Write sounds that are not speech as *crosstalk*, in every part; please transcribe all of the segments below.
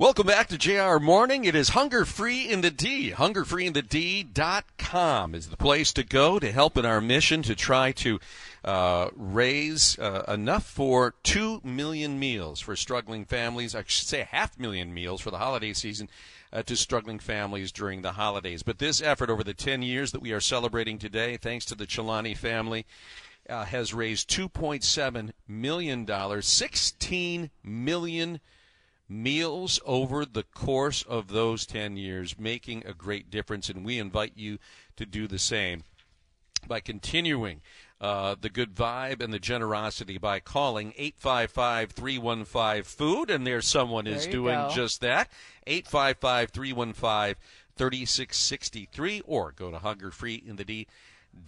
Welcome back to JR Morning. It is Hunger Free in the D. HungerFreeInTheD.com is the place to go to help in our mission to try to uh, raise uh, enough for 2 million meals for struggling families. I should say half million meals for the holiday season uh, to struggling families during the holidays. But this effort over the 10 years that we are celebrating today, thanks to the Chilani family, uh, has raised $2.7 million, 16 million meals over the course of those 10 years, making a great difference. And we invite you to do the same by continuing uh, the good vibe and the generosity by calling 855 315 food. And there's someone There is you doing go. just that. 855 315 3663 or go to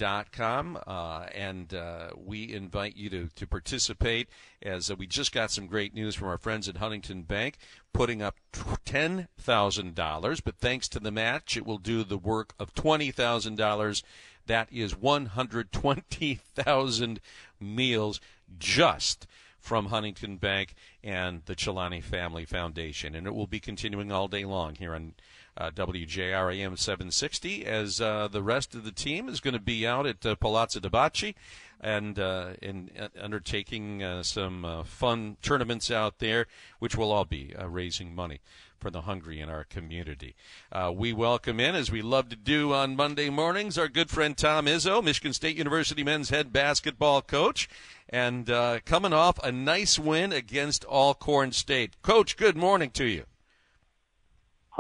hungerfreeinthed.com uh, and uh, we invite you to, to participate as uh, we just got some great news from our friends at Huntington Bank putting up $10,000 but thanks to the match it will do the work of $20,000 that is 120,000 meals just from Huntington Bank and the Chilani Family Foundation. And it will be continuing all day long here on uh, WJRAM 760 as uh, the rest of the team is going to be out at uh, Palazzo di Bocce and uh, in uh, undertaking uh, some uh, fun tournaments out there, which will all be raising money for the hungry in our community. We welcome in, as we love to do on Monday mornings, our good friend Tom Izzo, Michigan State University men's head basketball coach, and coming off a nice win against Alcorn State. Coach, good morning to you.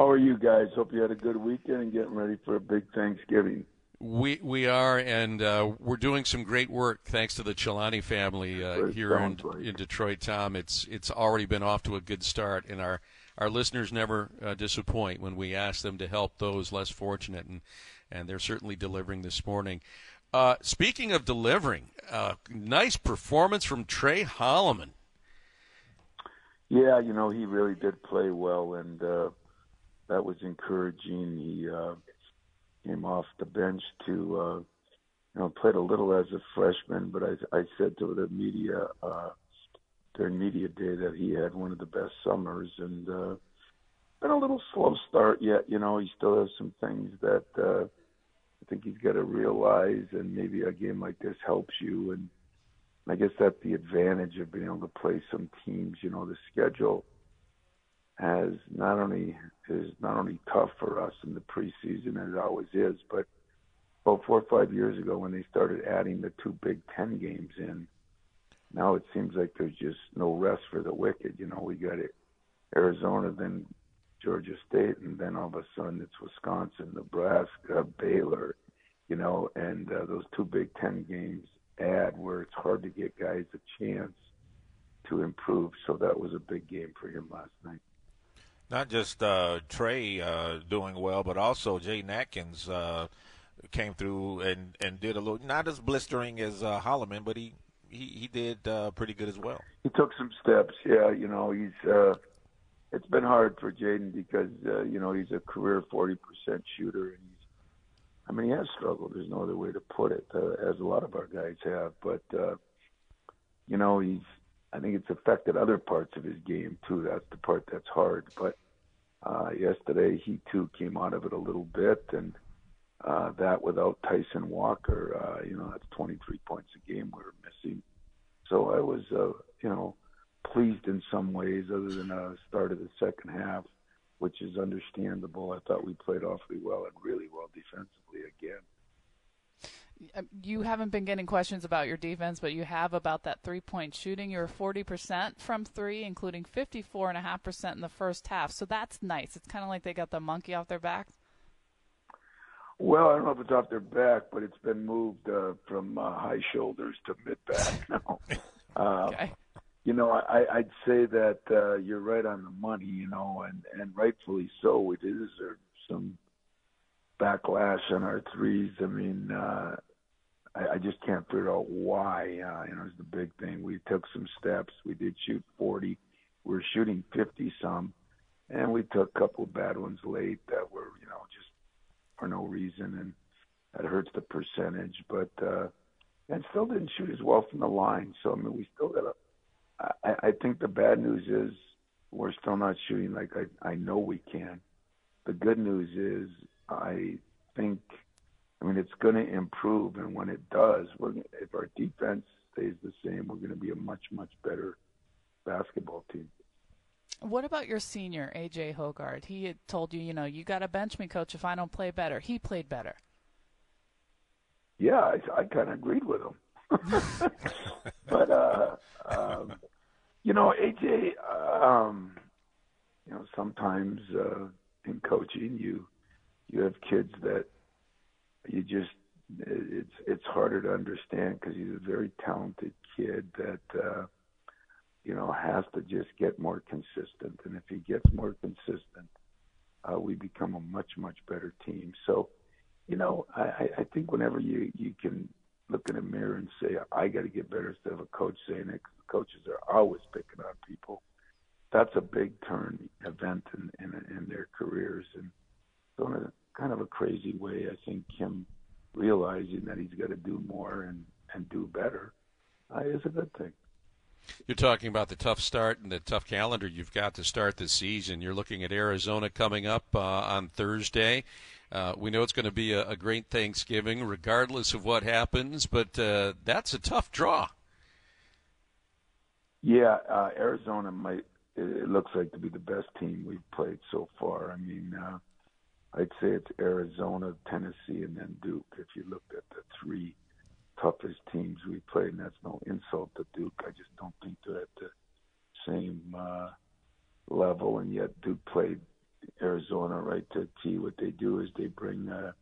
How are you guys? Hope you had a good weekend and getting ready for a big Thanksgiving. We we are, and uh, we're doing some great work thanks to the Chilani family uh, here in, like. in Detroit. Tom, it's it's already been off to a good start, and our our listeners never uh, disappoint when we ask them to help those less fortunate, and and they're certainly delivering this morning. Uh, speaking of delivering, uh, nice performance from Tre Holloman. Yeah, you know he really did play well, and uh, that was encouraging. He uh, came off the bench to, uh, you know, played a little as a freshman, but I, I said to the media uh, during media day that he had one of the best summers, and uh, been a little slow start yet. You know, he still has some things that uh, I think he's got to realize, and maybe a game like this helps you. And I guess that's the advantage of being able to play some teams. You know, the schedule has not only is not only tough for us in the preseason as it always is, but about four or five years ago when they started adding the two Big Ten games in, now it seems like there's just no rest for the wicked. You know, we got it, Arizona, then Georgia State, and then all of a sudden it's Wisconsin, Nebraska, Baylor, you know, and uh, those two Big Ten games add where it's hard to get guys a chance to improve. So that was a big game for him last night. Not just uh, Tre uh, doing well, but also Jay Akins uh, came through and, and did a little, not as blistering as uh, Holloman, but he he, he did uh, pretty good as well. He took some steps. Yeah, you know, he's. uh It's been hard for Jaden because uh, you know he's a career forty percent shooter, and he's. I mean, he has struggled. There's no other way to put it, uh, as a lot of our guys have. But uh, you know, he's. I think it's affected other parts of his game too. That's the part that's hard. But uh, yesterday, he too came out of it a little bit, and uh, that without Tyson Walker, uh, you know, that's 23 points a game we were missing. So I was, uh, you know, pleased in some ways, other than uh, start of the second half, which is understandable. I thought we played awfully well and really well defensively again. Um, You haven't been getting questions about your defense, but you have about that three point shooting. You're 40% from three, including 54.5% in the first half. So that's nice. It's kind of like they got the monkey off their back. Well, I don't know if it's off their back, but it's been moved uh, from uh, high shoulders to mid back *laughs* now. *laughs* uh, Okay. you know, I, I'd say that uh, you're right on the money, you know, and, and rightfully so. We deserve some backlash on our threes. I mean, uh, I, I just can't figure out why. Uh, you know, it's the big thing. We took some steps. We did shoot 40. We're shooting 50 some, and we took a couple of bad ones late that were, you know, just for no reason, and that hurts the percentage. But uh, and still didn't shoot as well from the line. So I mean, we still got a I, I think the bad news is we're still not shooting like I, I know we can. The good news is I think, mean, it's going to improve, and when it does, we're if our defense stays the same, we're going to be a much much better basketball team. What about your senior AJ Hoggard? He had told you, you know, you got to bench me, coach, if I don't play better. He played better. Yeah, I, I kind of agreed with him. *laughs* but uh, um, you know, AJ, um, you know, sometimes uh, in coaching, you you have kids that you just it's it's harder to understand because he's a very talented kid that uh, you know has to just get more consistent, and if he gets more consistent, uh, we become a much much better team. So, you know, I, I think whenever you you can look in a mirror and say, I got to get better instead of a coach saying it. cause Coaches are always picking on people. That's a big turn event in, in, in their careers. And so kind of a crazy way, I think him realizing that he's got to do more and, and do better uh, is a good thing. You're talking about the tough start and the tough calendar you've got to start this season. You're looking at Arizona coming up uh, on Thursday. Uh, we know it's going to be a, a, great Thanksgiving, regardless of what happens, but uh, that's a tough draw. Yeah, uh, Arizona might. It looks like to be the best team we've played so far. I mean, uh, I'd say it's Arizona, Tennessee, and then Duke. If you looked at the three toughest teams we played, and that's no insult to Duke. I just don't think they're at the same uh, level, and yet Duke played Arizona right to T. What they do is they bring uh,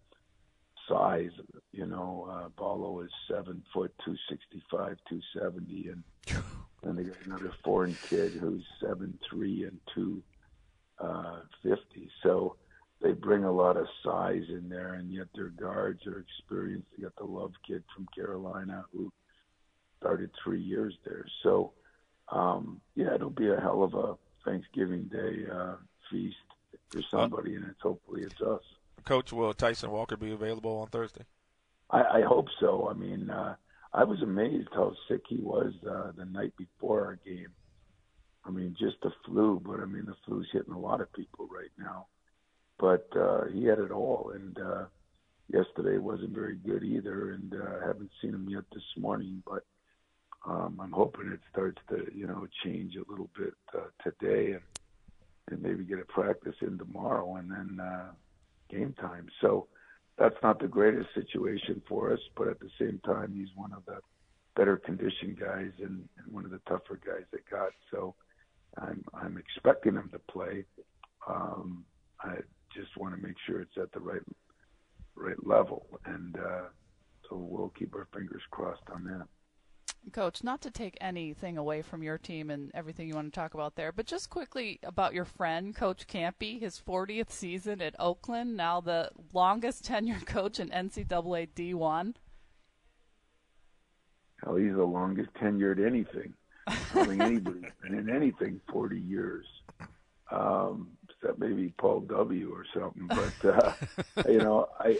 size. You know, uh, Ballo is seven foot, two sixty five, two seventy, and *laughs* then they got another foreign kid who's seven three and two uh, fifty. So they bring a lot of size in there, and yet their guards are experienced. They got the Love kid from Carolina who started three years there. So um, yeah, it'll be a hell of a Thanksgiving Day uh, feast for somebody, and it's hopefully it's us. Coach, will Tyson Walker be available on Thursday? I, I hope so. I mean, uh, I was amazed how sick he was uh, the night before our game. I mean, just the flu, but I mean, the flu's hitting a lot of people right now. But uh, he had it all, and uh, yesterday wasn't very good either, and uh, haven't seen him yet this morning, but um, I'm hoping it starts to, you know, change a little bit uh, today, and and maybe get a practice in tomorrow and then uh, game time. So that's not the greatest situation for us, but at the same time, he's one of the better conditioned guys and, and one of the tougher guys they got. So I'm I'm expecting him to play. Um, I just want to make sure it's at the right right level, and uh, so we'll keep our fingers crossed on that. Coach, not to take anything away from your team and everything you want to talk about there, but just quickly about your friend, Coach Kampe, his 40th season at Oakland, now the longest *laughs* tenured coach in NCAA D1. Hell, he's the longest tenured anything. I think anybody's *laughs* been in anything 40 years. Um, except maybe Paul W. or something. But uh, you know, I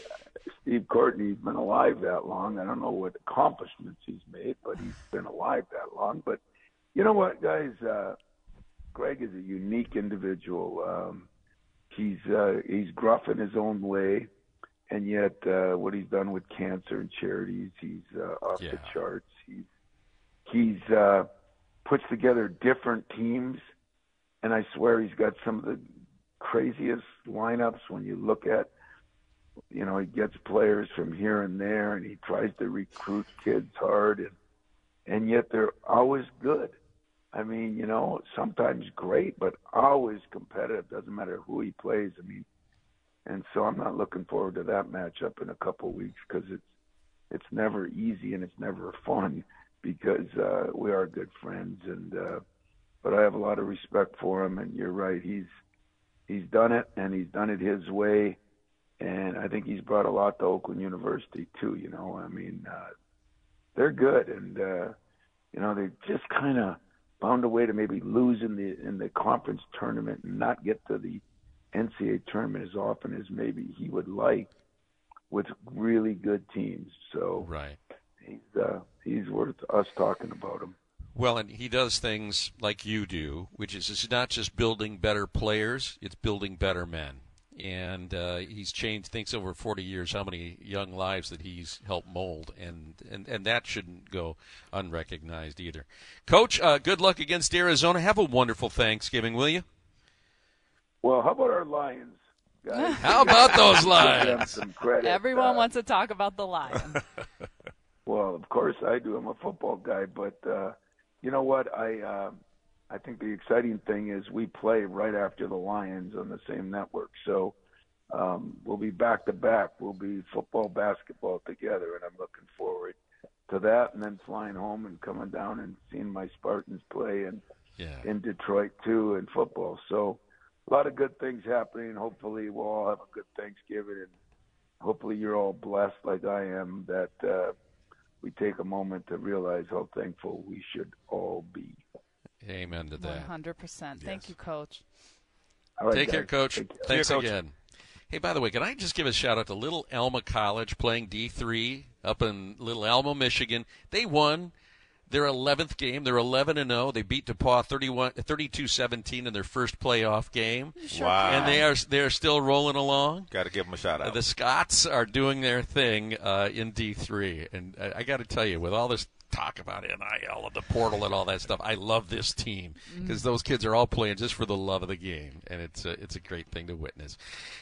Steve Courtney's been alive that long. I don't know what accomplishments he's made, but he's been alive that long. But you know what, guys? Uh, Greg is a unique individual. Um, he's uh, he's gruff in his own way, and yet uh, what he's done with cancer and charities, he's uh, off yeah. the charts. He's he's uh, puts together different teams, and I swear he's got some of the craziest lineups when you look at you know he gets players from here and there and he tries to recruit kids hard and and yet they're always good. I mean you know sometimes great but always competitive. Doesn't matter who he plays. I mean and so i'm not looking forward to that matchup in a couple of weeks because it's it's never easy and it's never *laughs* fun because uh we are good friends and uh but i have a lot of respect for him and you're right he's he's done it and he's done it his way and I think he's brought a lot to Oakland University too. You know, I mean, uh, they're good, and uh, you know they just kind of found a way to maybe lose in the in the conference tournament and not get to the NCAA tournament as often as maybe he would like with really good teams. So right, he's uh, he's worth us talking about him. Well, and he does things like you do, which is it's not just building better players; it's building better men. And uh, he's changed. Thinks over 40 years how many young lives that he's helped mold, and and, and that shouldn't go unrecognized either. Coach, uh, good luck against Arizona. Have a wonderful Thanksgiving, will you? Well, how about our Lions? Guys? *laughs* How about those Lions? Everyone Uh, wants to talk about the Lions. *laughs* Well, of course I do. I'm a football guy, but uh, you know what? I uh, I think the exciting thing is we play right after the Lions on the same network, so um, we'll be back to back. We'll be football, basketball together, and I'm looking forward to that. And then flying home and coming down and seeing my Spartans play and Yeah. in Detroit too in football. So a lot of good things happening. Hopefully we'll all have a good Thanksgiving and hopefully you're all blessed like I am that uh, we take a moment to realize how thankful we should all be. Amen to that. 100%. Thank you, Coach. All right, Take care. Coach. Take care. Thanks See you, Coach. again. Hey, by the way, can I just give a shout out to Little Alma College playing D3 up in Little Alma, Michigan? They won their 11th game. They're 11 and 0. They beat DePauw 31 32-17 in their first playoff game. Wow. And they are they're still rolling along. Got to give him a shout out. The Scots are doing their thing uh, in D3, and I, I got to tell you, with all this talk about NIL and the portal and all that stuff, I love this team because those kids are all playing just for the love of the game, and it's a, it's a great thing to witness.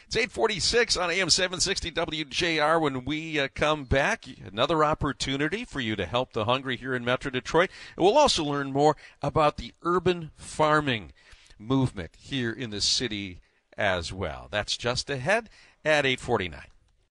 It's 8:46 on AM 760 WJR. When we uh, come back, another opportunity for you to help the hungry here in Metro Detroit, and we'll also learn more about the urban farming movement here in the city as well. That's just ahead at 849.